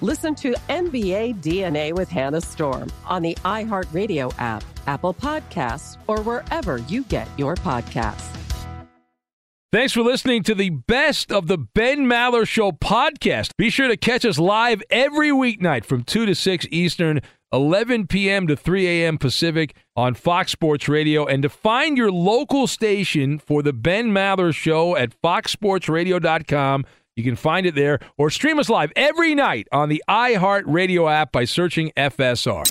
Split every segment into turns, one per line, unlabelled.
Listen to NBA DNA with Hannah Storm on the iHeartRadio app, Apple Podcasts, or wherever you get your podcasts.
Thanks for listening to the best of the Ben Maller Show podcast. Be sure to catch us live every weeknight from 2 to 6 Eastern, 11 p.m. to 3 a.m. Pacific on Fox Sports Radio. And to find your local station for the Ben Maller Show at foxsportsradio.com. You can find it there or stream us live every night on the iHeartRadio app by searching FSR.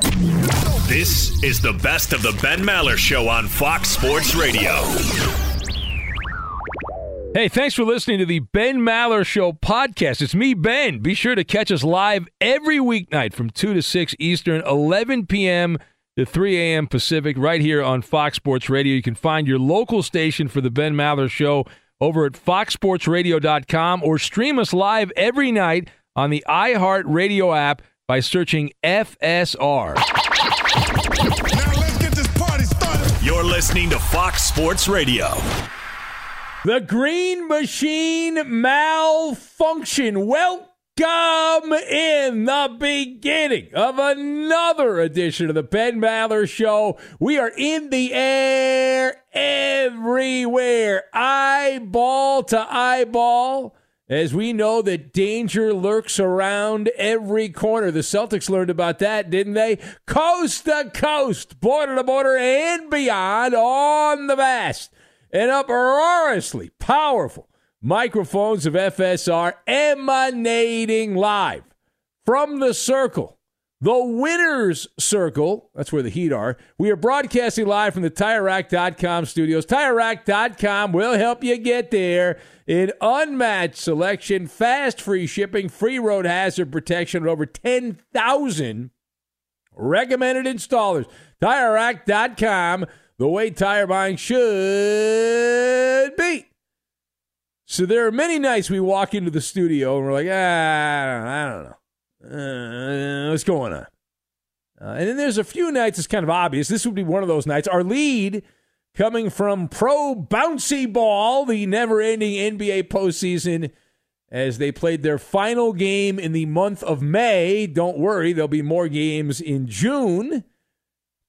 This is the best of the Ben Maller Show on Fox Sports Radio.
Hey, thanks for listening to the Ben Maller Show podcast. It's me, Ben. Be sure to catch us live every weeknight from 2 to 6 Eastern, 11 p.m. to 3 a.m. Pacific, right here on Fox Sports Radio. You can find your local station for the Ben Maller Show over at foxsportsradio.com or stream us live every night on the iHeartRadio app by searching FSR. Now let's get this party started.
You're listening to Fox Sports Radio.
The Green Machine malfunction. Welcome in the beginning of another edition of the Ben Maller Show. We are in the air everywhere, eyeball to eyeball. As we know that danger lurks around every corner. The Celtics learned about that, didn't they? Coast to coast, border to border, and beyond on the vast and uproariously powerful microphones of FSR emanating live from the circle the winner's circle, that's where the Heat are. We are broadcasting live from the TireRack.com studios. TireRack.com will help you get there in unmatched selection, fast free shipping, free road hazard protection, and over 10,000 recommended installers. TireRack.com, the way tire buying should be. So there are many nights we walk into the studio and we're like, ah, I don't know. Uh, what's going on? Uh, and then there's a few nights it's kind of obvious. This would be one of those nights. Our lead coming from Pro Bouncy Ball, the never ending NBA postseason, as they played their final game in the month of May. Don't worry, there'll be more games in June,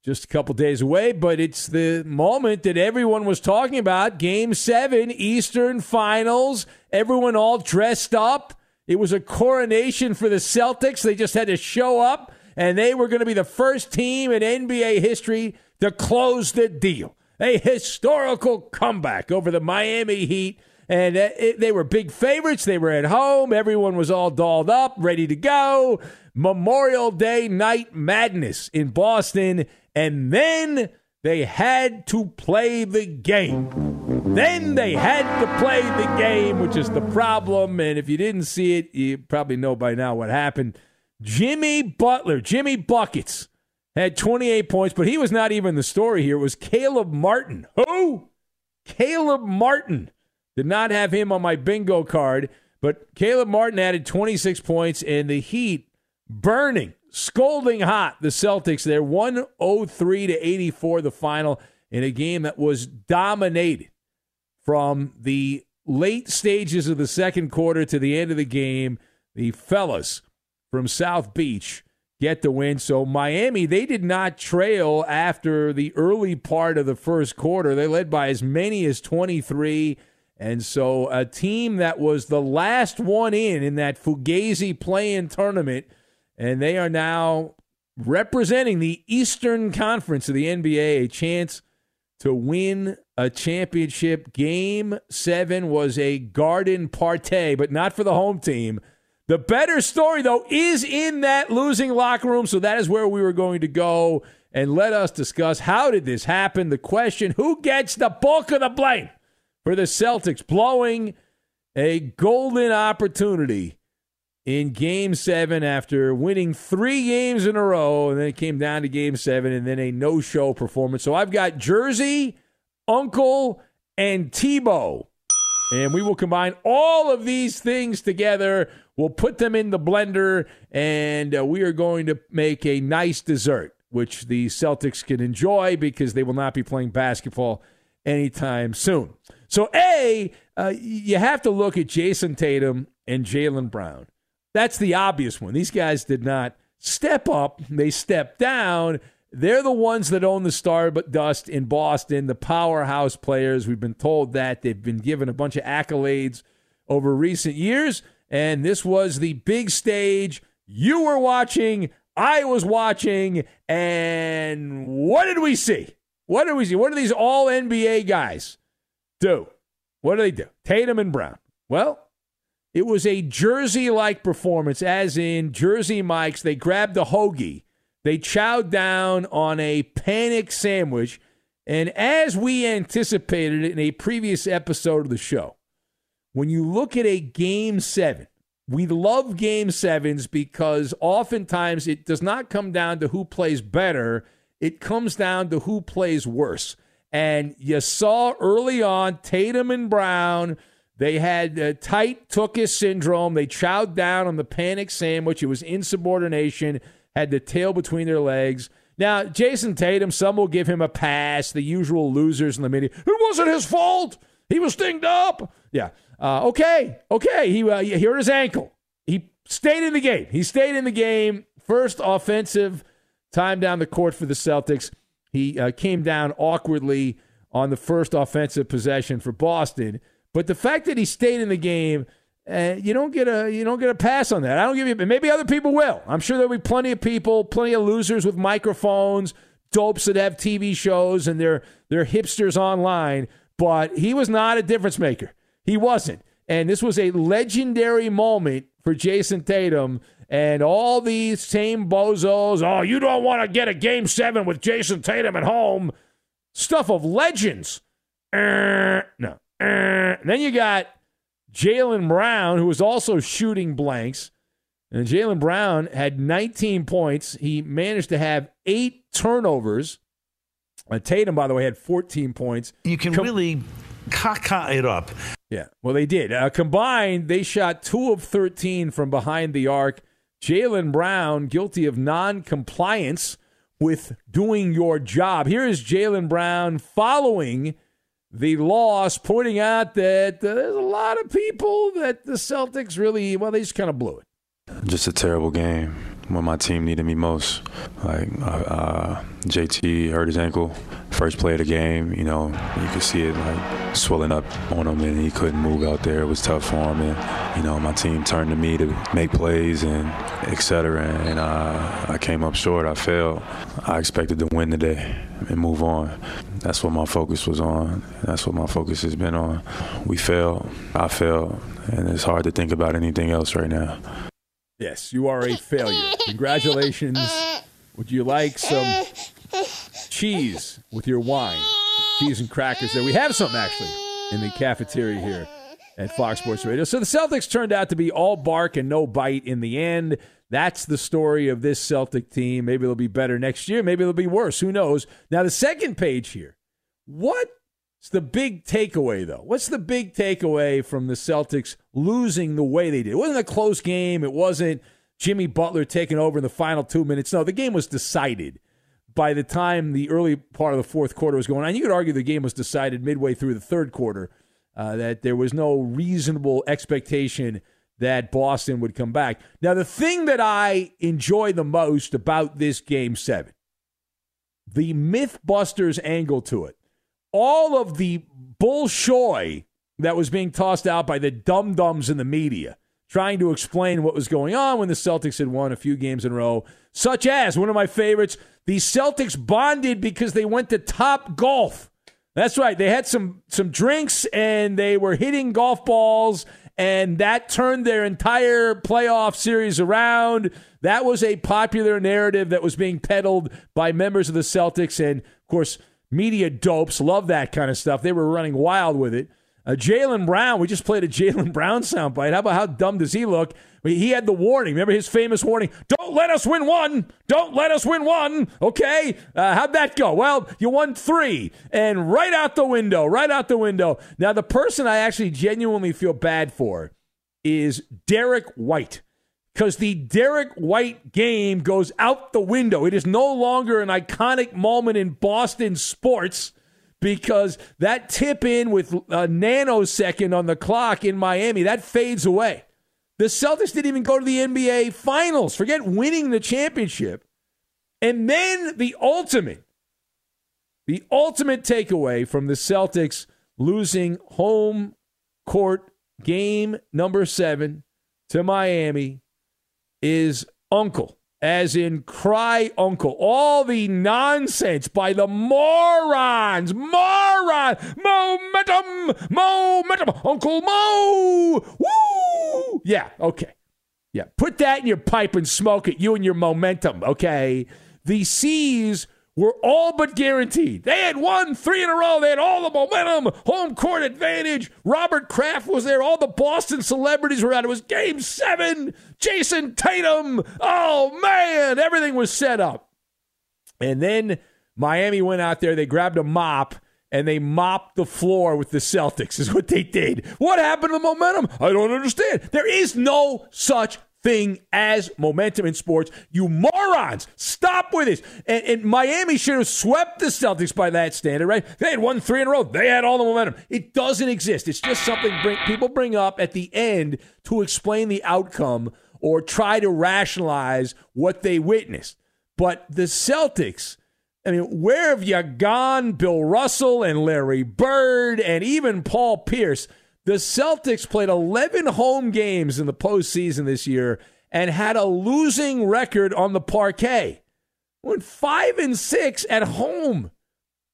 just a couple days away, but it's the moment that everyone was talking about. Game seven, Eastern Finals, everyone all dressed up. It was a coronation for the Celtics. They just had to show up, and they were going to be the first team in NBA history to close the deal. A historical comeback over the Miami Heat. And uh, it, they were big favorites. They were at home. Everyone was all dolled up, ready to go. Memorial Day night madness in Boston, and then they had to play the game. Then they had to play the game, which is the problem. And if you didn't see it, you probably know by now what happened. Jimmy Butler, Jimmy Buckets, had 28 points, but he was not even the story here. It was Caleb Martin. Who? Caleb Martin. Did not have him on my bingo card, but Caleb Martin added 26 points, and the Heat burning, scolding hot. The Celtics there, 103 to 84, the final in a game that was dominated from the late stages of the second quarter to the end of the game. The fellas from South Beach get the win. So Miami, they did not trail after the early part of the first quarter. They led by as many as 23. And so a team that was the last one in in that Fugazi play-in tournament, and they are now representing the Eastern Conference of the NBA, a chance to win a championship. Game seven was a garden party, but not for the home team. The better story, though, is in that losing locker room. So that is where we were going to go. And let us discuss how did this happen? The question who gets the bulk of the blame for the Celtics blowing a golden opportunity in game seven after winning three games in a row. And then it came down to game seven and then a no show performance. So I've got Jersey, Uncle, and Tebow. And we will combine all of these things together. We'll put them in the blender, and uh, we are going to make a nice dessert, which the Celtics can enjoy because they will not be playing basketball anytime soon. So, A, uh, you have to look at Jayson Tatum and Jaylen Brown. That's the obvious one. These guys did not step up, they stepped down. They're the ones that own the star dust in Boston, the powerhouse players. We've been told that. They've been given a bunch of accolades over recent years. And this was the big stage. You were watching, I was watching, and what did we see? What did we see? What are these all NBA guys do? What do they do? Tatum and Brown. Well, it was a Jersey like performance, as in Jersey Mike's. They grabbed the hoagie, they chowed down on a panic sandwich, and as we anticipated in a previous episode of the show, when you look at a game seven, we love game sevens because oftentimes it does not come down to who plays better, it comes down to who plays worse. And you saw early on Tatum and Brown, they had uh, tight Tookus syndrome. They chowed down on the panic sandwich. It was insubordination, had the tail between their legs. Now, Jayson Tatum, some will give him a pass, the usual losers in the media. It wasn't his fault. He was stinged up. Yeah. Uh, okay. Okay. He, uh, he hurt his ankle. He stayed in the game. He stayed in the game. First offensive time down the court for the Celtics. He uh, came down awkwardly on the first offensive possession for Boston. But the fact that he stayed in the game, uh, you don't get a you don't get a pass on that. I don't give you. Maybe other people will. I'm sure there'll be plenty of people, plenty of losers with microphones, dopes that have TV shows, and they're they're hipsters online. But he was not a difference maker. He wasn't. And this was a legendary moment for Jayson Tatum and all these same bozos. Oh, you don't want to get a game seven with Jayson Tatum at home. Stuff of legends. Uh, no. Uh, then you got Jaylen Brown, who was also shooting blanks. And Jaylen Brown had 19 points. He managed to have eight turnovers. Uh, Tatum, by the way, had 14 points.
You can Com- really caca it up.
Yeah, well, they did. Uh, combined, they shot two of 13 from behind the arc. Jaylen Brown guilty of non-compliance with doing your job. Here is Jaylen Brown following the loss, pointing out that uh, there's a lot of people that the Celtics really, well, they just kind of blew it.
Just a terrible game when my team needed me most. Like uh, JT hurt his ankle, first play of the game. You know, you could see it like swelling up on him, and he couldn't move out there. It was tough for him, and you know, my team turned to me to make plays and etc. And uh, I came up short. I failed. I expected to win today and move on. That's what my focus was on. That's what my focus has been on. We failed. I failed, and it's hard to think about anything else right now.
Yes, you are a failure. Congratulations. Would you like some cheese with your wine? Cheese and crackers there. We have some actually in the cafeteria here at Fox Sports Radio. So the Celtics turned out to be all bark and no bite in the end. That's the story of this Celtic team. Maybe they'll be better next year. Maybe they'll be worse. Who knows? Now, the second page here. What's the big takeaway, though? What's the big takeaway from the Celtics losing the way they did? It wasn't a close game. It wasn't Jimmy Butler taking over in the final two minutes. No, the game was decided by the time the early part of the fourth quarter was going on. You could argue the game was decided midway through the third quarter, uh, that there was no reasonable expectation that Boston would come back. Now, the thing that I enjoy the most about this game seven, the Mythbusters angle to it, all of the bullshoy that was being tossed out by the dum dums in the media trying to explain what was going on when the Celtics had won a few games in a row, such as one of my favorites, the Celtics bonded because they went to Top Golf. That's right. They had some some drinks and they were hitting golf balls and that turned their entire playoff series around. That was a popular narrative that was being peddled by members of the Celtics and of course media dopes love that kind of stuff. They were running wild with it. Uh, Jaylen Brown, we just played a Jaylen Brown soundbite. How about how dumb does he look? He had the warning. Remember his famous warning? Don't let us win one. Don't let us win one. Okay. Uh, how'd that go? Well, you won three. And right out the window, right out the window. Now, the person I actually genuinely feel bad for is Derrick White. Because the Derrick White game goes out the window. It is no longer an iconic moment in Boston sports because that tip in with a nanosecond on the clock in Miami, that fades away. The Celtics didn't even go to the NBA Finals. Forget winning the championship. And then the ultimate, the ultimate takeaway from the Celtics losing home court game number seven to Miami is Uncle as in cry uncle. All the nonsense by the morons, moron, momentum, momentum, Uncle Mo. Woo! Yeah, okay. Yeah, put that in your pipe and smoke it, you and your momentum, okay? The C's were all but guaranteed. They had won three in a row. They had all the momentum, home court advantage. Robert Kraft was there. All the Boston celebrities were out. It was game seven. Jayson Tatum. Oh, man. Everything was set up. And then Miami went out there. They grabbed a mop and they mopped the floor with the Celtics, is what they did. What happened to the momentum? I don't understand. There is no such thing as momentum in sports. You morons, stop with this. And, and, Miami should have swept the Celtics by that standard, right? They had won three in a row. They had all the momentum. It doesn't exist. It's just something bring, people bring up at the end to explain the outcome or try to rationalize what they witnessed. But the Celtics. I mean, where have you gone, Bill Russell and Larry Bird and even Paul Pierce? The Celtics played 11 home games in the postseason this year and had a losing record on the parquet. Went five and six at home.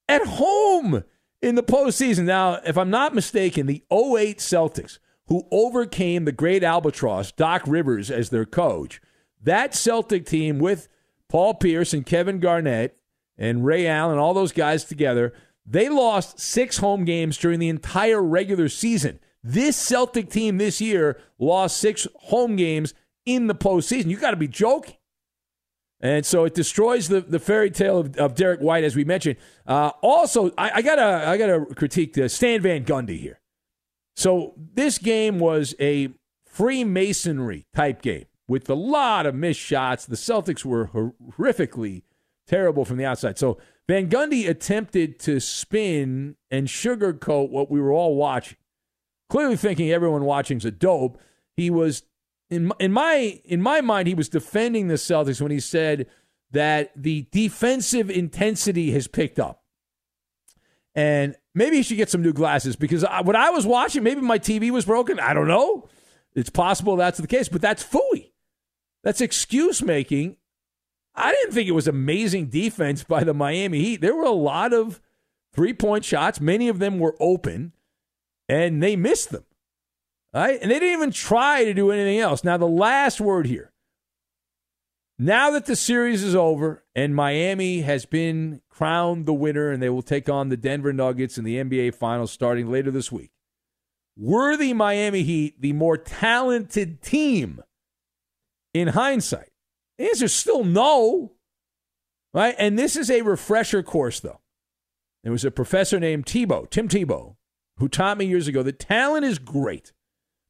At home in the postseason. Now, if I'm not mistaken, the 08 Celtics, who overcame the great albatross, Doc Rivers, as their coach, that Celtic team with Paul Pierce and Kevin Garnett and Ray Allen, all those guys together, they lost six home games during the entire regular season. This Celtic team this year lost six home games in the postseason. You got to be joking. And so it destroys the, the fairy tale of, of Derrick White, as we mentioned. Uh, also, I, I, gotta I gotta critique the Stan Van Gundy here. So this game was a Freemasonry type game with a lot of missed shots. The Celtics were horrifically terrible from the outside. So Van Gundy attempted to spin and sugarcoat what we were all watching clearly thinking everyone watching's a dope. He was in in my in my mind he was defending the Celtics when he said that the defensive intensity has picked up. And maybe he should get some new glasses because I, when I was watching, maybe my TV was broken. I don't know. It's possible that's the case, but that's fooey. That's excuse making. I didn't think it was amazing defense by the Miami Heat. There were a lot of three point shots. Many of them were open and they missed them. Right? And they didn't even try to do anything else. Now, the last word here now that the series is over and Miami has been crowned the winner and they will take on the Denver Nuggets in the NBA Finals starting later this week, were the Miami Heat the more talented team in hindsight? The answer is still no. Right? And this is a refresher course, though. There was a professor named Tebow, Tim Tebow, who taught me years ago that talent is great,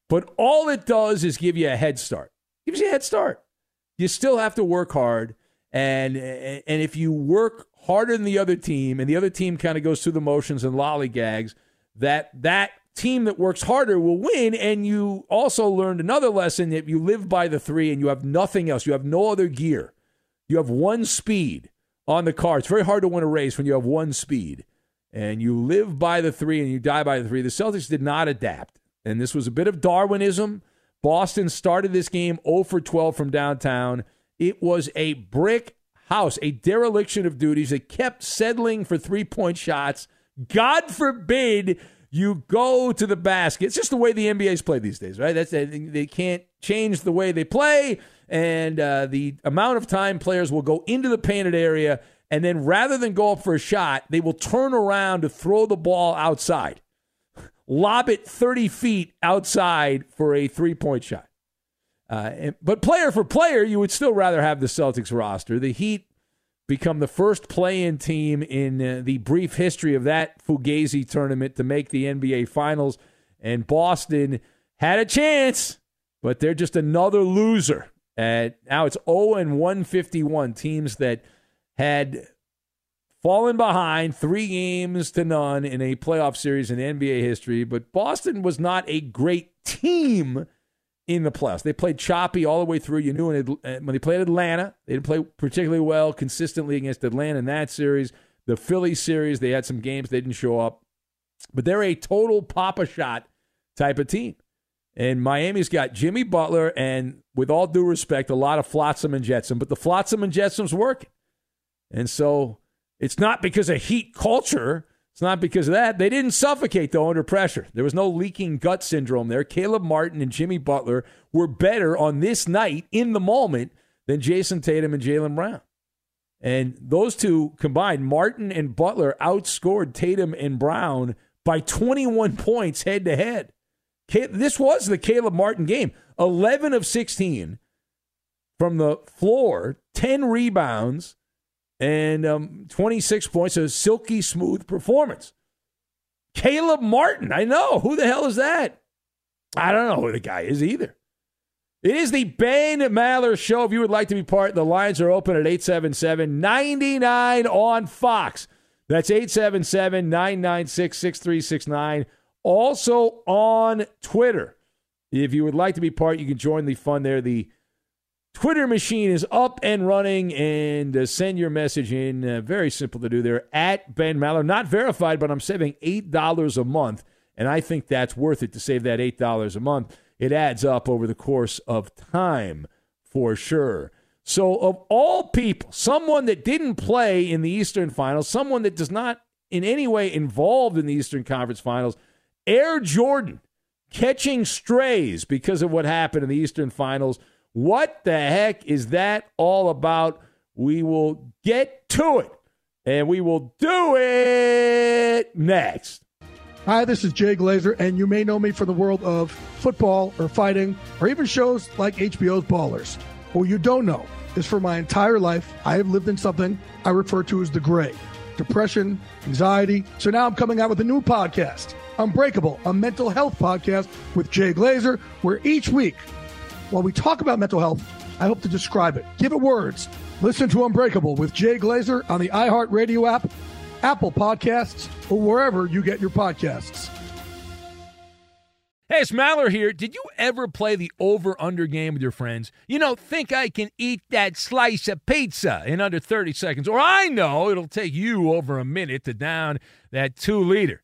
but all it does is give you a head start. Gives you a head start. You still have to work hard, and and if you work harder than the other team, and the other team kind of goes through the motions and lollygags, that that team that works harder will win. And you also learned another lesson that you live by the three, and you have nothing else. You have no other gear. You have one speed on the car. It's very hard to win a race when you have one speed and you live by the three and you die by the three. The Celtics did not adapt. And this was a bit of Darwinism. Boston started this game 0 for 12 from downtown. It was a brick house, a dereliction of duties. They kept settling for three point shots. God forbid you go to the basket. It's just the way the NBA's play these days, right? That's they can't change the way they play and uh, the amount of time players will go into the painted area, and then rather than go up for a shot, they will turn around to throw the ball outside, lob it 30 feet outside for a three point shot. Uh, but player for player, you would still rather have the Celtics roster. The Heat become the first play-in team in uh, the brief history of that Fugazi tournament to make the NBA Finals, and Boston had a chance, but they're just another loser at now it's 0 and 151 teams that had fallen behind three games to none in a playoff series in NBA history. But Boston was not a great team in the playoffs. They played choppy all the way through. You knew when, uh, when they played Atlanta, they didn't play particularly well consistently against Atlanta in that series. The Philly series, they had some games they didn't show up. But they're a total papa shot type of team. And Miami's got Jimmy Butler and, with all due respect, a lot of flotsam and jetsam, but the flotsam and jetsam's working. And so it's not because of heat culture. It's not because of that. They didn't suffocate, though, under pressure. There was no leaking gut syndrome there. Caleb Martin and Jimmy Butler were better on this night in the moment than Jayson Tatum and Jaylen Brown. And those two combined, Martin and Butler outscored Tatum and Brown by 21 points head to head. This was the Caleb Martin game. 11 of 16 from the floor, 10 rebounds, and um, 26 points. A silky smooth performance. Caleb Martin, I know. Who the hell is that? I don't know who the guy is either. It is the Ben Maller Show. If you would like to be part, the lines are open at 877 99 on Fox. That's 877 996 6369 also on Twitter. If you would like to be part, you can join the fun there. The Twitter machine is up and running, and uh, send your message in. Uh, very simple to do there at Ben Maller. Not verified, but I'm saving $8 a month, and I think that's worth it to save that $8 a month. It adds up over the course of time for sure. So, of all people, someone that didn't play in the Eastern Finals, someone that does not in any way involved in the Eastern Conference Finals, Air Jordan catching strays because of what happened in the Eastern Finals. What the heck is that all about? We will get to it and we will do it next.
Hi, this is Jay Glazer, and you may know me from the world of football or fighting or even shows like HBO's Ballers. What you don't know is for my entire life, I have lived in something I refer to as the gray depression, anxiety. So now I'm coming out with a new podcast Unbreakable, a mental health podcast with Jay Glazer, where each week, while we talk about mental health, I hope to describe it, give it words. Listen to Unbreakable with Jay Glazer on the iHeartRadio app, Apple Podcasts, or wherever you get your podcasts.
Hey, it's Maller here. Did you ever play the over under game with your friends? You know, think I can eat that slice of pizza in under 30 seconds, or I know it'll take you over a minute to down that two liter.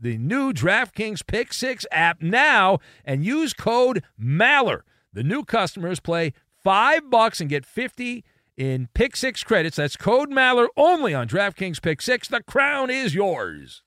the new DraftKings Pick Six app now and use code MALLER. The new customers play five bucks and get 50 in Pick Six credits. That's code Maller only on DraftKings Pick Six. The crown is yours.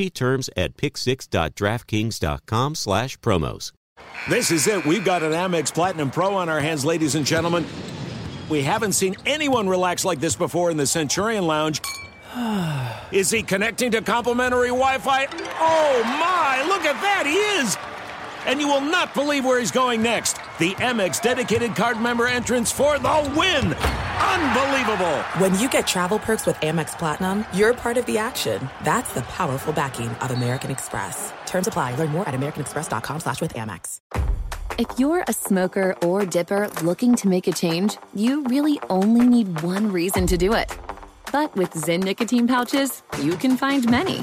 See terms at picksix.draftkings.com slash promos.
This is it. We've got an Amex Platinum Pro on our hands, ladies and gentlemen. We haven't seen anyone relax like this before in the Centurion Lounge. Is he connecting to complimentary Wi Fi? Oh my, look at that, he is! And you will not believe where he's going next. The Amex dedicated card member entrance for the win! Unbelievable!
When you get travel perks with Amex Platinum, you're part of the action. That's the powerful backing of American Express. Terms apply. Learn more at americanexpress.com slash with Amex.
If you're a smoker or dipper looking to make a change, you really only need one reason to do it. But with Zyn nicotine pouches, you can find many.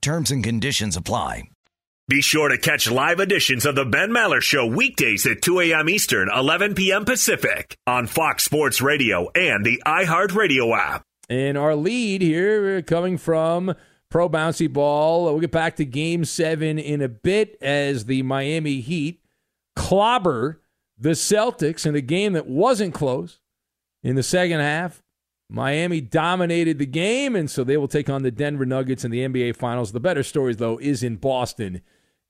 Terms and conditions apply.
Be sure to catch live editions of the Ben Maller Show weekdays at 2 a.m. Eastern, 11 p.m. Pacific on Fox Sports Radio and the iHeartRadio app.
And our lead here uh, coming from Pro Bouncy Ball. Uh, we'll get back to game seven in a bit as the Miami Heat clobber the Celtics in a game that wasn't close in the second half. Miami dominated the game, and so they will take on the Denver Nuggets in the NBA Finals. The better stories, though, is in Boston,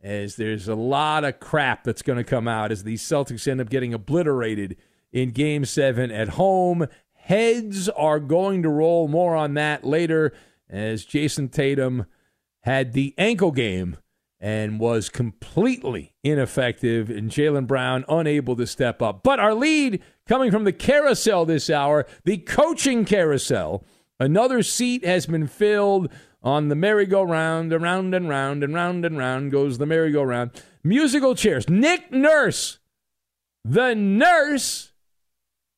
as there's a lot of crap that's going to come out as the Celtics end up getting obliterated in Game 7 at home. Heads are going to roll. More on that later, as Jayson Tatum had the ankle game and was completely ineffective, and Jaylen Brown unable to step up. But our lead coming from the carousel this hour, the coaching carousel. Another seat has been filled on the merry-go-round, around and round and round and round goes the merry-go-round. Musical chairs. Nick Nurse, the nurse,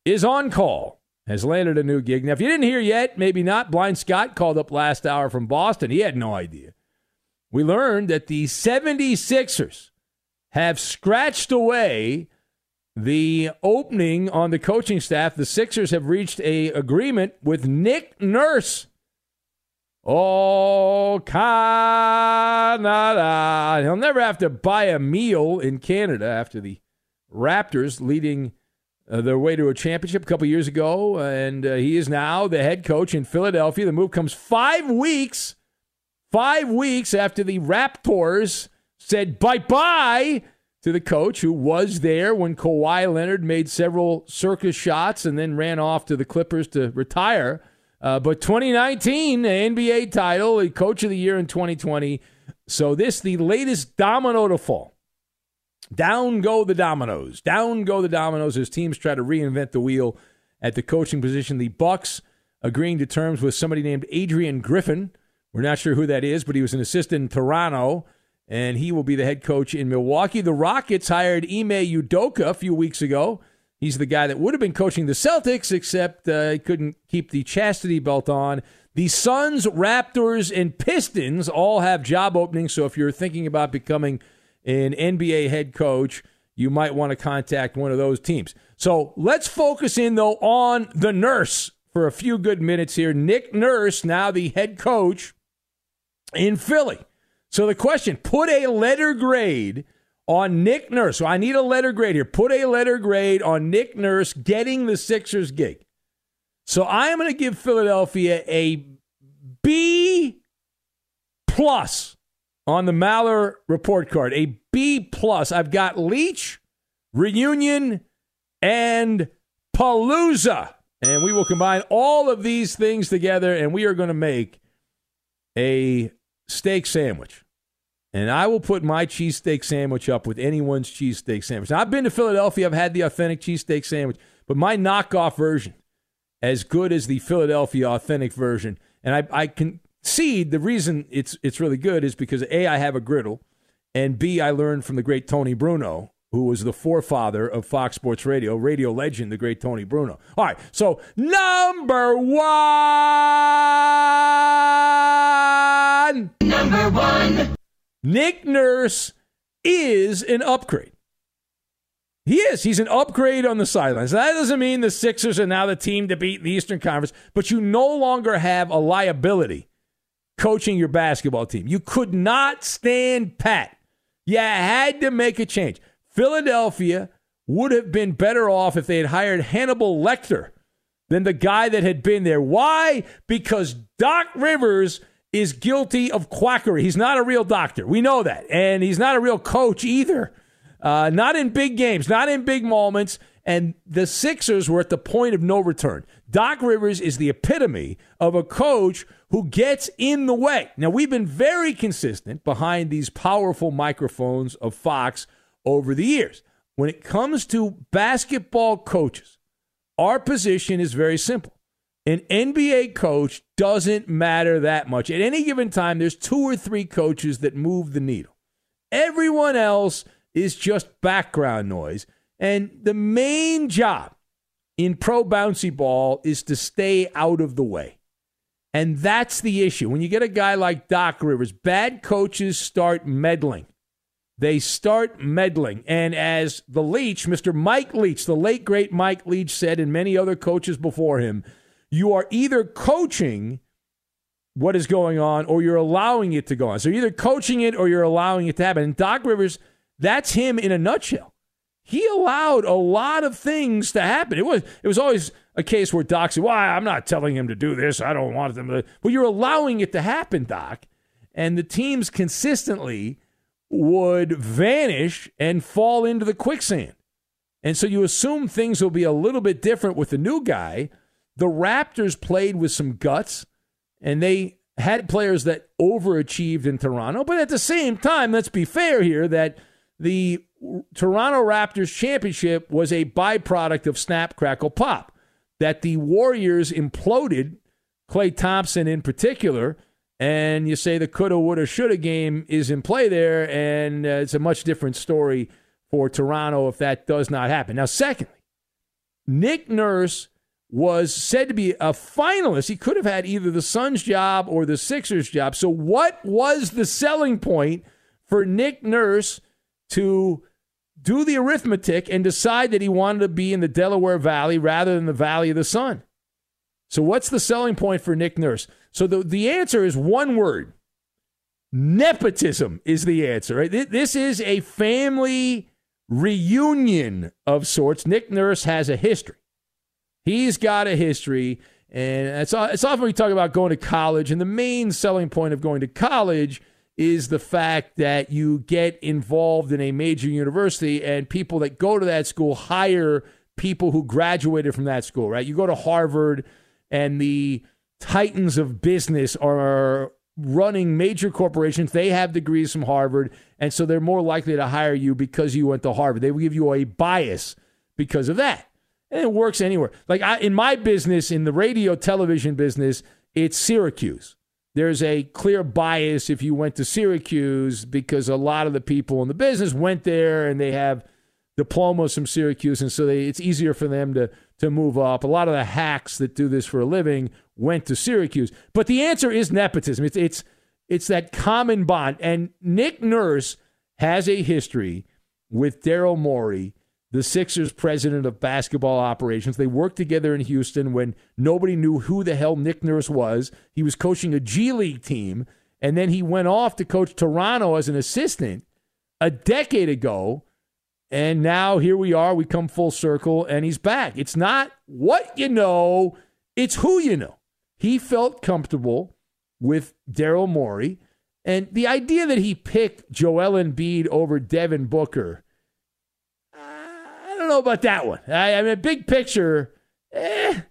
is on call. Has landed a new gig. Now, if you didn't hear yet, maybe not. Blind Scott called up last hour from Boston. He had no idea we learned that the 76ers have scratched away the opening on the coaching staff. The Sixers have reached a agreement with Nick Nurse. Oh, Canada. He'll never have to buy a meal in Canada after the Raptors leading uh, their way to a championship a couple years ago. And uh, he is now the head coach in Philadelphia. The move comes five weeks Five weeks after the Raptors said bye bye to the coach who was there when Kawhi Leonard made several circus shots and then ran off to the Clippers to retire. Uh, but 2019, NBA title, coach of the year in 2020. So this the latest domino to fall Down go the dominoes. Down go the dominoes as teams try to reinvent the wheel at the coaching position. The Bucks agreeing to terms with somebody named Adrian Griffin. We're not sure who that is, but he was an assistant in Toronto, and he will be the head coach in Milwaukee. The Rockets hired Ime Udoka a few weeks ago. He's the guy that would have been coaching the Celtics, except uh, he couldn't keep the chastity belt on. The Suns, Raptors, and Pistons all have job openings. So if you're thinking about becoming an NBA head coach, you might want to contact one of those teams. So let's focus in, though, on the nurse for a few good minutes here. Nick Nurse, now the head coach in Philly. So the question put a letter grade on Nick Nurse. So I need a letter grade here. Put a letter grade on Nick Nurse getting the Sixers gig. So I am going to give Philadelphia a B plus on the Maller report card. A B plus. I've got Leach, Reunion, and Palooza. And we will combine all of these things together and we are going to make a steak sandwich. And I will put my cheesesteak sandwich up with anyone's cheesesteak sandwich. Now, I've been to Philadelphia, I've had the authentic cheesesteak sandwich, but my knockoff version, as good as the Philadelphia authentic version, and I, I concede the reason it's it's really good is because A, I have a griddle, and B, I learned from the great Tony Bruno, who was the forefather of Fox Sports Radio, radio legend, the great Tony Bruno. All right, so number one.
Number one.
Nick Nurse is an upgrade. He is. He's an upgrade on the sidelines. That doesn't mean the Sixers are now the team to beat in the Eastern Conference, but you no longer have a liability coaching your basketball team. You could not stand pat. You had to make a change. Philadelphia would have been better off if they had hired Hannibal Lecter than the guy that had been there. Why? Because Doc Rivers is guilty of quackery. He's not a real doctor. We know that. And he's not a real coach either. Uh, not in big games, not in big moments. And the Sixers were at the point of no return. Doc Rivers is the epitome of a coach who gets in the way. Now, we've been very consistent behind these powerful microphones of Fox over the years. When it comes to basketball coaches, our position is very simple. An NBA coach doesn't matter that much. At any given time, there's two or three coaches that move the needle. Everyone else is just background noise. And the main job in pro bouncy ball is to stay out of the way. And that's the issue. When you get a guy like Doc Rivers, bad coaches start meddling. They start meddling. And as the Leach, Mr. Mike Leach, the late great Mike Leach said, and many other coaches before him, you are either coaching what is going on or you're allowing it to go on. So you're either coaching it or you're allowing it to happen. And Doc Rivers, that's him in a nutshell. He allowed a lot of things to happen. It was it was always a case where Doc said, "Why? I'm not telling him to do this. I don't want them to." Well, you're allowing it to happen, Doc. And the teams consistently would vanish and fall into the quicksand. And so you assume things will be a little bit different with the new guy the Raptors played with some guts and they had players that overachieved in Toronto. But at the same time, let's be fair here that the Toronto Raptors championship was a byproduct of snap, crackle, pop. That the Warriors imploded, Klay Thompson in particular, and you say the coulda, woulda, shoulda game is in play there, and uh, it's a much different story for Toronto if that does not happen. Now, secondly, Nick Nurse was said to be a finalist. He could have had either the Suns job or the Sixers job. So, what was the selling point for Nick Nurse to do the arithmetic and decide that he wanted to be in the Delaware Valley rather than the Valley of the Sun? So, what's the selling point for Nick Nurse? So, the, the answer is one word nepotism is the answer. Right? This is a family reunion of sorts. Nick Nurse has a history. He's got a history, and it's, it's often we talk about going to college, and the main selling point of going to college is the fact that you get involved in a major university, and people that go to that school hire people who graduated from that school, right? You go to Harvard, and the titans of business are running major corporations. They have degrees from Harvard, and so they're more likely to hire you because you went to Harvard. They will give you a bias because of that. And it works anywhere. Like I, in my business, in the radio television business, it's Syracuse. There's a clear bias if you went to Syracuse because a lot of the people in the business went there and they have diplomas from Syracuse, and so they, it's easier for them to to move up. A lot of the hacks that do this for a living went to Syracuse. But the answer is nepotism. It's it's it's that common bond. And Nick Nurse has a history with Daryl Morey the Sixers president of basketball operations. They worked together in Houston when nobody knew who the hell Nick Nurse was. He was coaching a G League team, and then he went off to coach Toronto as an assistant a decade ago. And now here we are. We come full circle, and he's back. It's not what you know, it's who you know. He felt comfortable with Daryl Morey. And the idea that he picked Joel Embiid over Devin Booker I don't know about that one. I, I mean, big picture, eh,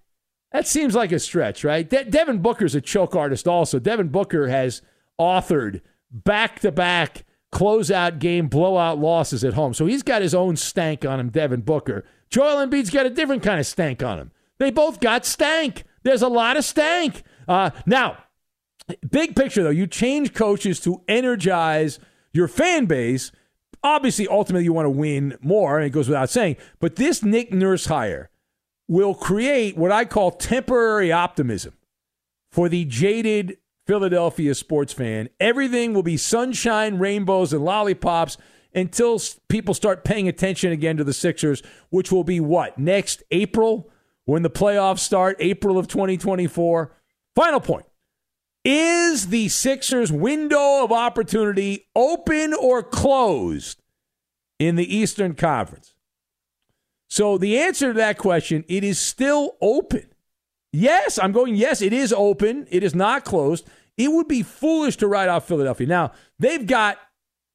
that seems like a stretch, right? De- Devin Booker's a choke artist also. Devin Booker has authored back to back closeout game blowout losses at home. So he's got his own stank on him, Devin Booker. Joel Embiid's got a different kind of stank on him. They both got stank. There's a lot of stank. Uh, now, big picture though, you change coaches to energize your fan base Obviously, ultimately, you want to win more, and it goes without saying. But this Nick Nurse hire will create what I call temporary optimism for the jaded Philadelphia sports fan. Everything will be sunshine, rainbows, and lollipops until people start paying attention again to the Sixers, which will be what? Next April when the playoffs start, April of 2024. Final point. Is the Sixers' window of opportunity open or closed in the Eastern Conference? So the answer to that question, it is still open. Yes, I'm going, yes, it is open. It is not closed. It would be foolish to write off Philadelphia. Now, they've got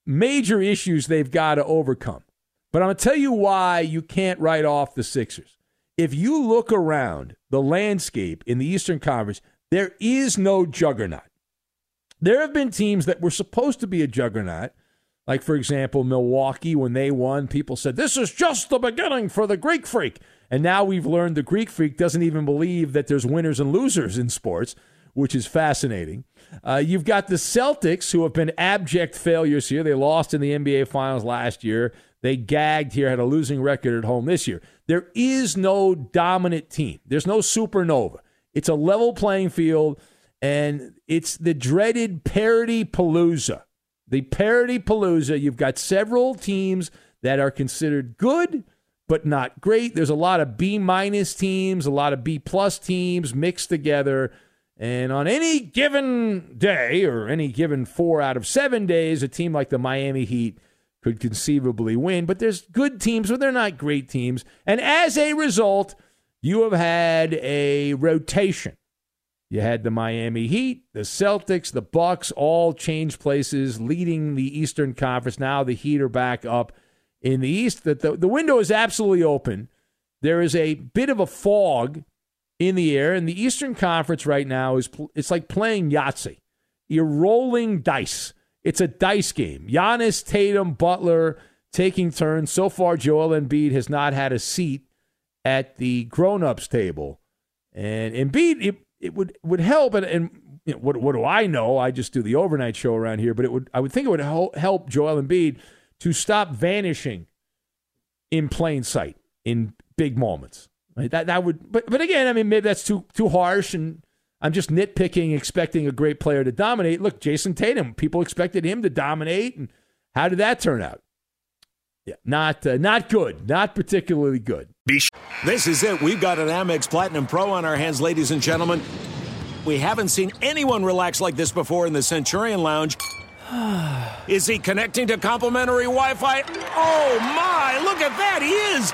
major issues they've got to overcome. But I'm going to tell you why you can't write off the Sixers. If you look around the landscape in the Eastern Conference, there is no juggernaut. There have been teams that were supposed to be a juggernaut, like, for example, Milwaukee, when they won, people said, This is just the beginning for the Greek freak. And now we've learned the Greek freak doesn't even believe that there's winners and losers in sports, which is fascinating. Uh, you've got the Celtics, who have been abject failures here. They lost in the NBA Finals last year. They gagged here, had a losing record at home this year. There is no dominant team, there's no supernova. It's a level playing field, and it's the dreaded parity palooza. The parity palooza. You've got several teams that are considered good, but not great. There's a lot of B minus teams, a lot of B plus teams mixed together. And on any given day, or any given four out of seven days, a team like the Miami Heat could conceivably win. But there's good teams, but they're not great teams. And as a result, you have had a rotation. You had the Miami Heat, the Celtics, the Bucks all change places, leading the Eastern Conference. Now the Heat are back up in the East. The, the, the window is absolutely open. There is a bit of a fog in the air, and the Eastern Conference right now is it's like playing Yahtzee. You're rolling dice. It's a dice game. Giannis, Tatum, Butler taking turns. So far, Joel Embiid has not had a seat at the grown-ups table. And Embiid, it, it would would help. And, and you know, what what do I know? I just do the overnight show around here. But it would I would think it would help Joel Embiid to stop vanishing in plain sight in big moments. Right? That that would. But but again, I mean, maybe that's too too harsh and. I'm just nitpicking, expecting a great player to dominate. Look, Jayson Tatum, people expected him to dominate, and how did that turn out? Yeah, not uh, not good, not particularly good.
This is it. We've got an Amex Platinum Pro on our hands, ladies and gentlemen. We haven't seen anyone relax like this before in the Centurion Lounge. is he connecting to complimentary Wi-Fi? Oh my! Look at that, he is.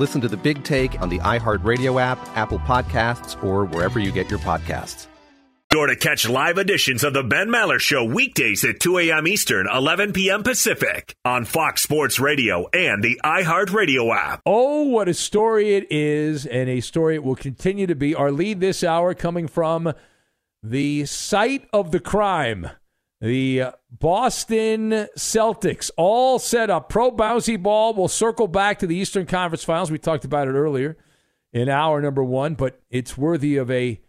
Listen to the big take on the iHeartRadio app, Apple Podcasts, or wherever you get your podcasts.
Sure to catch live editions of the Ben Maller Show weekdays at 2 a.m. Eastern, 11 p.m. Pacific on Fox Sports Radio and the iHeartRadio app.
Oh, what a story it is, and a story it will continue to be. Our lead this hour coming from the site of the crime. The Boston Celtics all set up. Pro bouncy ball. We'll circle back to the Eastern Conference Finals. We talked about it earlier in hour number one, but it's worthy of a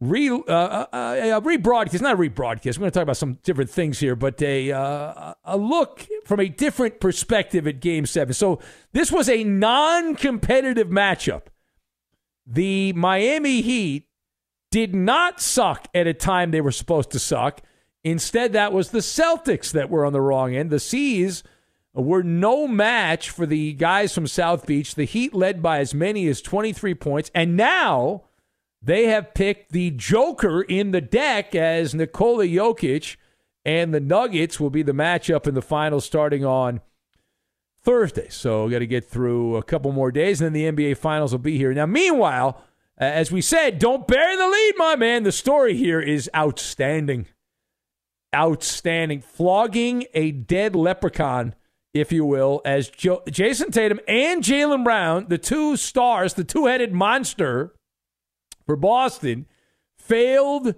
re uh, uh, a rebroadcast, not a rebroadcast. We're going to talk about some different things here, but a uh, a look from a different perspective at Game Seven. So this was a non-competitive matchup. The Miami Heat did not suck at a time they were supposed to suck. Instead, that was the Celtics that were on the wrong end. The Seas were no match for the guys from South Beach. The Heat led by as many as 23 points, and now they have picked the Joker in the deck as Nikola Jokic, and the Nuggets will be the matchup in the finals starting on Thursday. So got to get through a couple more days, and then the NBA Finals will be here. Now, meanwhile, as we said, don't bury the lead, my man. The story here is outstanding. Outstanding. Flogging a dead leprechaun, if you will, as jo- Jayson Tatum and Jaylen Brown, the two stars, the two headed monster for Boston, failed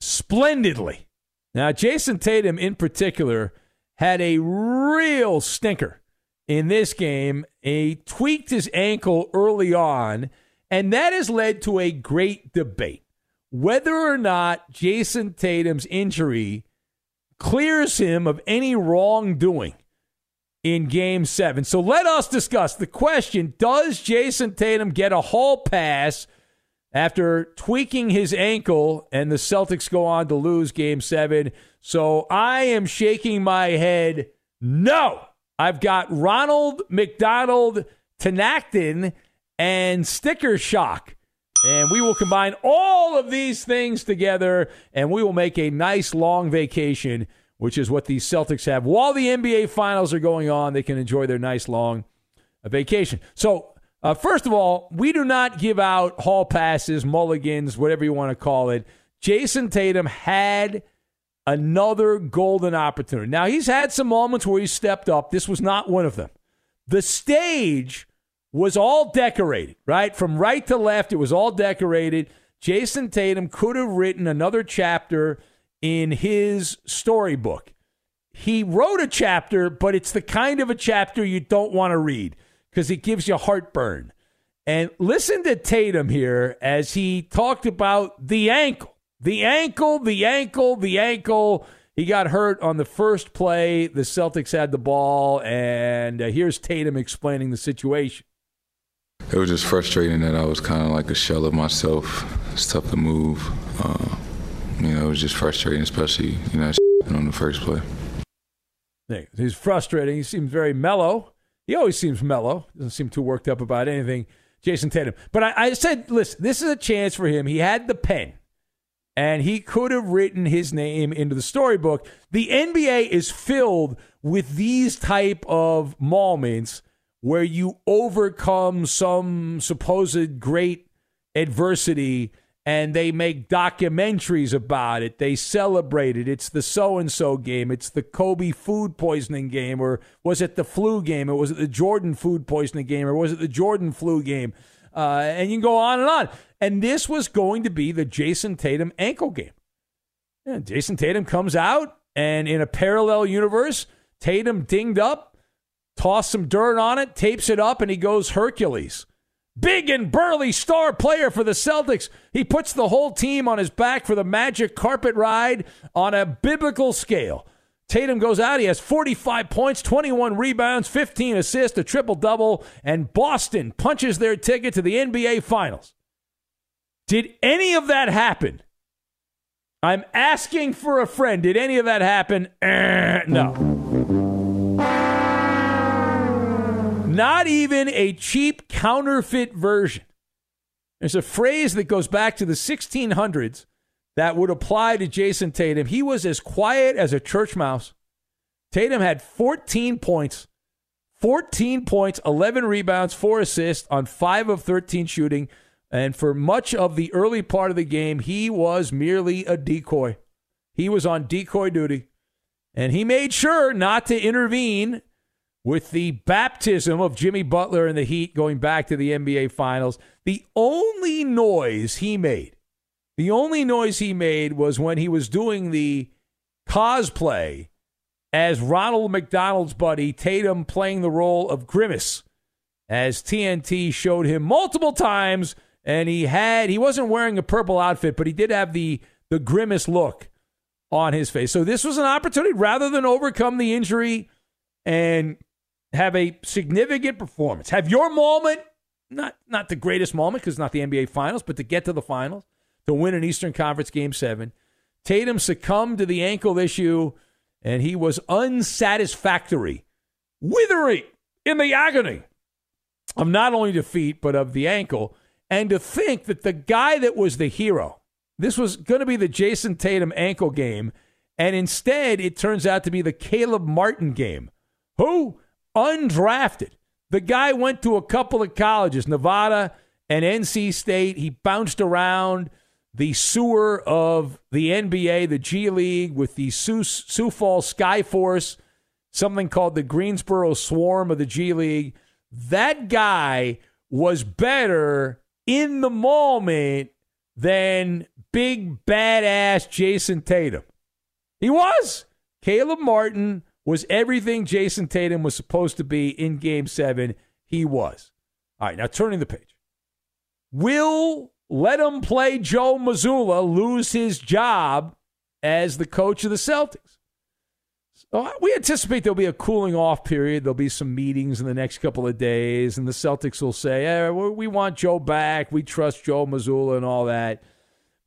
splendidly. Now, Jayson Tatum in particular had a real stinker in this game. He tweaked his ankle early on, and that has led to a great debate whether or not Jayson Tatum's injury clears him of any wrongdoing in game seven. So let us discuss the question Does Jayson Tatum get a hall pass after tweaking his ankle, and the Celtics go on to lose game seven? So I am shaking my head no. I've got Ronald McDonald Tinactin and sticker shock. And we will combine all of these things together and we will make a nice long vacation, which is what these Celtics have. While the NBA finals are going on, they can enjoy their nice long vacation. So Uh, first of all, we do not give out hall passes, mulligans, whatever you want to call it. Jayson Tatum had another golden opportunity. Now, he's had some moments where he stepped up. This was not one of them. The stage was all decorated, right? From right to left, it was all decorated. Jayson Tatum could have written another chapter in his storybook. He wrote a chapter, but it's the kind of a chapter you don't want to read because it gives you heartburn. And listen to Tatum here as he talked about the ankle. The ankle, the ankle, the ankle. He got hurt on the first play. The Celtics had the ball, and uh, here's Tatum explaining the situation.
It was just frustrating that I was kind of like a shell of myself. It's tough to move. Uh, you know, it was just frustrating, especially you know on the first play.
He's frustrating. He seems very mellow. He always seems mellow. Doesn't seem too worked up about anything. Jayson Tatum. But I, I said, listen, this is a chance for him. He had the pen and he could have written his name into the storybook. The NBA is filled with these type of moments where you overcome some supposed great adversity and they make documentaries about it. They celebrate it. It's the so and so game. It's the Kobe food poisoning game. Or was it the flu game? Or was it the Jordan food poisoning game? Or was it the Jordan flu game? Uh, and you can go on and on. And this was going to be the Jayson Tatum ankle game. And Jayson Tatum comes out, and in a parallel universe, Tatum dinged up, tossed some dirt on it, tapes it up, and he goes Hercules. Big and burly star player for the Celtics. He puts the whole team on his back for the magic carpet ride on a biblical scale. Tatum goes out. He has 45 points, 21 rebounds, 15 assists, a triple double, and Boston punches their ticket to the NBA Finals. Did any of that happen? I'm asking for a friend. Did any of that happen? Eh, no. Not even a cheap counterfeit version. There's a phrase that goes back to the 1600s that would apply to Jayson Tatum. He was as quiet as a church mouse. Tatum had 14 points, 14 points, 11 rebounds, 4 assists on 5 of 13 shooting. And for much of the early part of the game, he was merely a decoy. He was on decoy duty. And he made sure not to intervene with the baptism of Jimmy Butler and the Heat going back to the NBA Finals. The only noise he made, the only noise he made was when he was doing the cosplay as Ronald McDonald's buddy, Tatum playing the role of Grimace, as TNT showed him multiple times and he had he wasn't wearing a purple outfit, but he did have the the grimace look on his face. So this was an opportunity rather than overcome the injury and have a significant performance. Have your moment, not not the greatest moment because not the NBA Finals, but to get to the finals, to win an Eastern Conference Game Seven. Tatum succumbed to the ankle issue, and he was unsatisfactory, withering in the agony of not only defeat but of the ankle. And to think that the guy that was the hero, this was going to be the Jayson Tatum ankle game, and instead it turns out to be the Caleb Martin game. Who? Undrafted. The guy went to a couple of colleges, Nevada and NC State. He bounced around the sewer of the NBA, the G League, with the Sioux, Sioux Falls Sky Force, something called the Greensboro Swarm of the G League. That guy was better in the moment than big badass Jayson Tatum. He was. Caleb Martin was everything Jayson Tatum was supposed to be in game seven. He was. All right, now turning the page. Will let him play Joe Mazzulla lose his job as the coach of the Celtics? So we anticipate there'll be a cooling off period. There'll be some meetings in the next couple of days, and the Celtics will say, eh, "We want Joe back. We trust Joe Mazzulla and all that."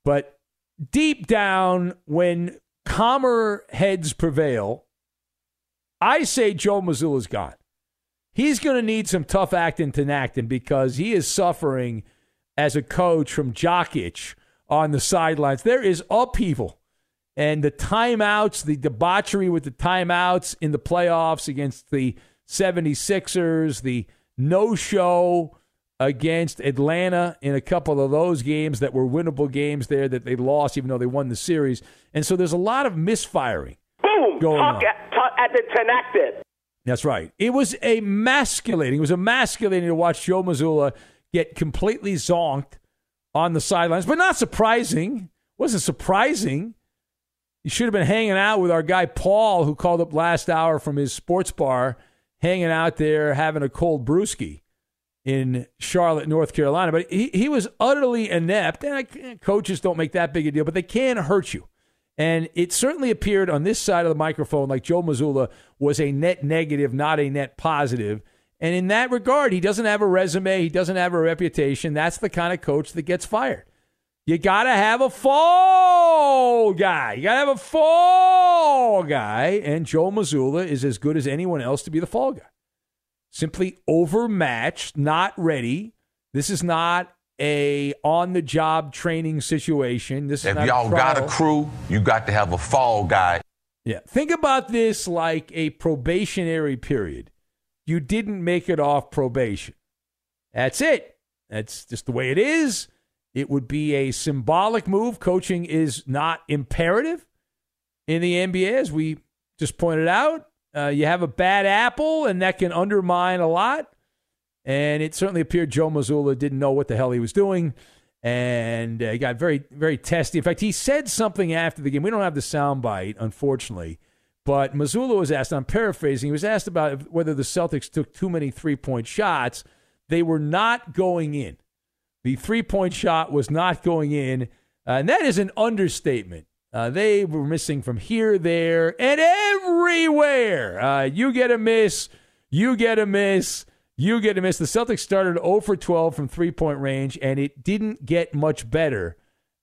But deep down, when calmer heads prevail, I say Joe Mazzulla's gone. He's going to need some tough acting to acting because he is suffering as a coach from Jock itch on the sidelines. There is upheaval and the timeouts, the debauchery with the timeouts in the playoffs against the 76ers, the no show against Atlanta in a couple of those games that were winnable games there that they lost, even though they won the series. And so there's a lot of misfiring.
Boom!
Going
talk
on.
At, the connected.
That's right. It was emasculating. It was emasculating to watch Joe Mazzulla get completely zonked on the sidelines, but not surprising. wasn't surprising. He should have been hanging out with our guy Paul, who called up last hour from his sports bar, hanging out there having a cold brewski in Charlotte, North Carolina. But he, he was utterly inept. And I, coaches don't make that big a deal, but they can hurt you. And it certainly appeared on this side of the microphone like Joe Mazzulla was a net negative, not a net positive. And in that regard, he doesn't have a resume, he doesn't have a reputation. That's the kind of coach that gets fired. You got to have a fall guy. You got to have a fall guy. And Joe Mazzulla is as good as anyone else to be the fall guy. Simply overmatched, not ready. This is not a on the job training situation. This is
if y'all got a crew, you got to have a fall guy.
Yeah. Think about this like a probationary period. You didn't make it off probation. That's it. That's just the way it is. It would be a symbolic move. Coaching is not imperative in the NBA, as we just pointed out. Uh, you have a bad apple, and that can undermine a lot. And it certainly appeared Joe Mazzulla didn't know what the hell he was doing. And uh, he got very, very testy. In fact, he said something after the game. We don't have the soundbite, unfortunately. But Mazzulla was asked, I'm paraphrasing, he was asked about whether the Celtics took too many three point shots. They were not going in. The three point shot was not going in. Uh, and that is an understatement. Uh, they were missing from here, there, and everywhere. Uh, you get a miss, you get a miss, you get a miss. The Celtics started 0 for 12 from three point range, and it didn't get much better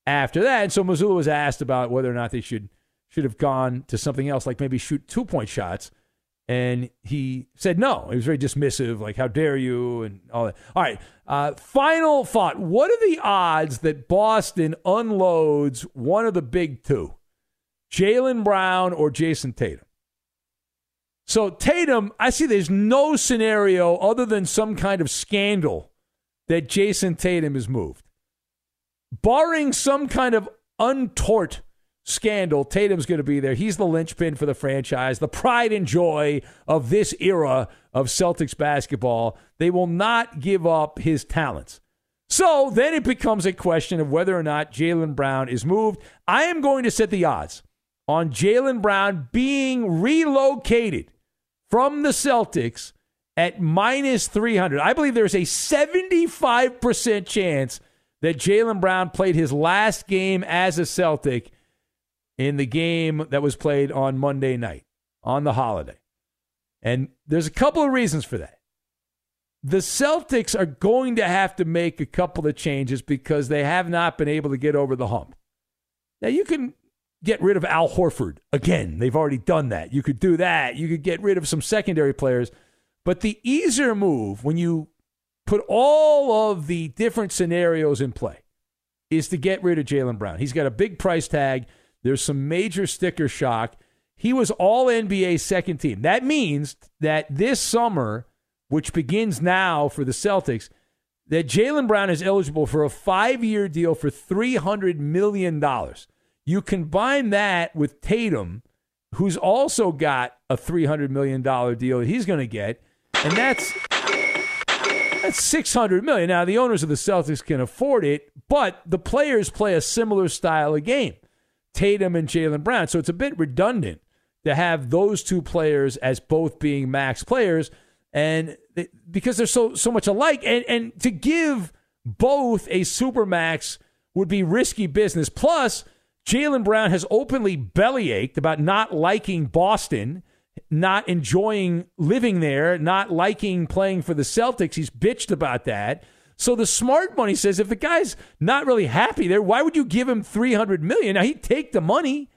after that. And so Mazzulla was asked about whether or not they should should have gone to something else, like maybe shoot two point shots. And he said no. He was very dismissive, like, how dare you, and all that. All right. Uh, final thought. What are the odds that Boston unloads one of the big two, Jaylen Brown or Jayson Tatum? So, Tatum, I see there's no scenario other than some kind of scandal that Jayson Tatum is moved. Barring some kind of untort scandal, Tatum's going to be there. He's the linchpin for the franchise, the pride and joy of this era of Celtics basketball. They will not give up his talents. So then it becomes a question of whether or not Jaylen Brown is moved. I am going to set the odds on Jaylen Brown being relocated from the Celtics at minus 300. I believe there's a 75% chance that Jaylen Brown played his last game as a Celtic in the game that was played on Monday night on the holiday. And there's a couple of reasons for that. The Celtics are going to have to make a couple of changes because they have not been able to get over the hump. Now, you can get rid of Al Horford again. They've already done that. You could do that. You could get rid of some secondary players. But the easier move when you put all of the different scenarios in play is to get rid of Jaylen Brown. He's got a big price tag. There's some major sticker shock. He was all NBA second team. That means that this summer, which begins now for the Celtics, that Jaylen Brown is eligible for a five year deal for $300 million. You combine that with Tatum, who's also got a $300 million deal that he's going to get, and that's that's 600 million. Now the owners of the Celtics can afford it, but the players play a similar style of game. Tatum and Jaylen Brown. So it's a bit redundant to have those two players as both being max players and they, because they're so so much alike and and to give both a super max would be risky business. Plus, Jaylen Brown has openly bellyached about not liking Boston, not enjoying living there, not liking playing for the Celtics. He's bitched about that. So the smart money says if the guy's not really happy there, why would you give him 300 million? Now he'd take the money.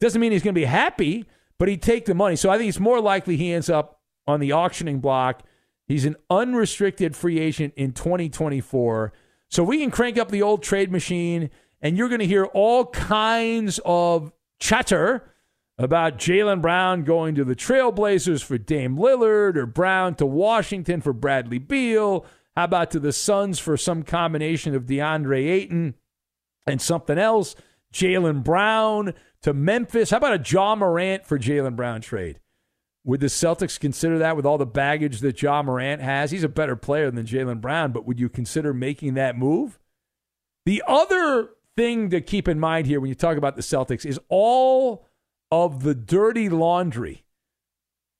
Doesn't mean he's going to be happy, but he'd take the money. So I think it's more likely he ends up on the auctioning block. He's an unrestricted free agent in 2024. So we can crank up the old trade machine and you're going to hear all kinds of chatter about Jaylen Brown going to the Trailblazers for Dame Lillard or Brown to Washington for Bradley Beal How about to the Suns for some combination of DeAndre Ayton and something else? Jaylen Brown to Memphis. How about a Ja Morant for Jaylen Brown trade? Would the Celtics consider that with all the baggage that Ja Morant has? He's a better player than Jaylen Brown, but would you consider making that move? The other thing to keep in mind here when you talk about the Celtics is all of the dirty laundry.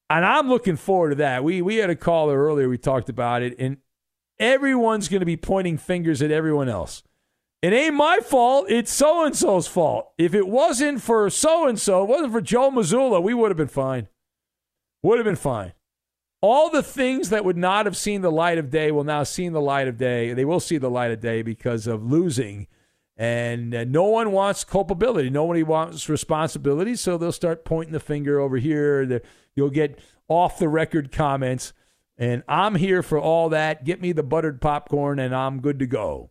And I'm looking forward to that. We we had a caller earlier, we talked about it, and everyone's going to be pointing fingers at everyone else. It ain't my fault. It's so and so's fault. If it wasn't for so and so, it wasn't for Joe Mazzulla, we would have been fine. Would have been fine. All the things that would not have seen the light of day will now see the light of day. They will see the light of day because of losing. And uh, no one wants culpability. Nobody wants responsibility. So they'll start pointing the finger over here. You'll get off the record comments. And I'm here for all that. Get me the buttered popcorn, and I'm good to go.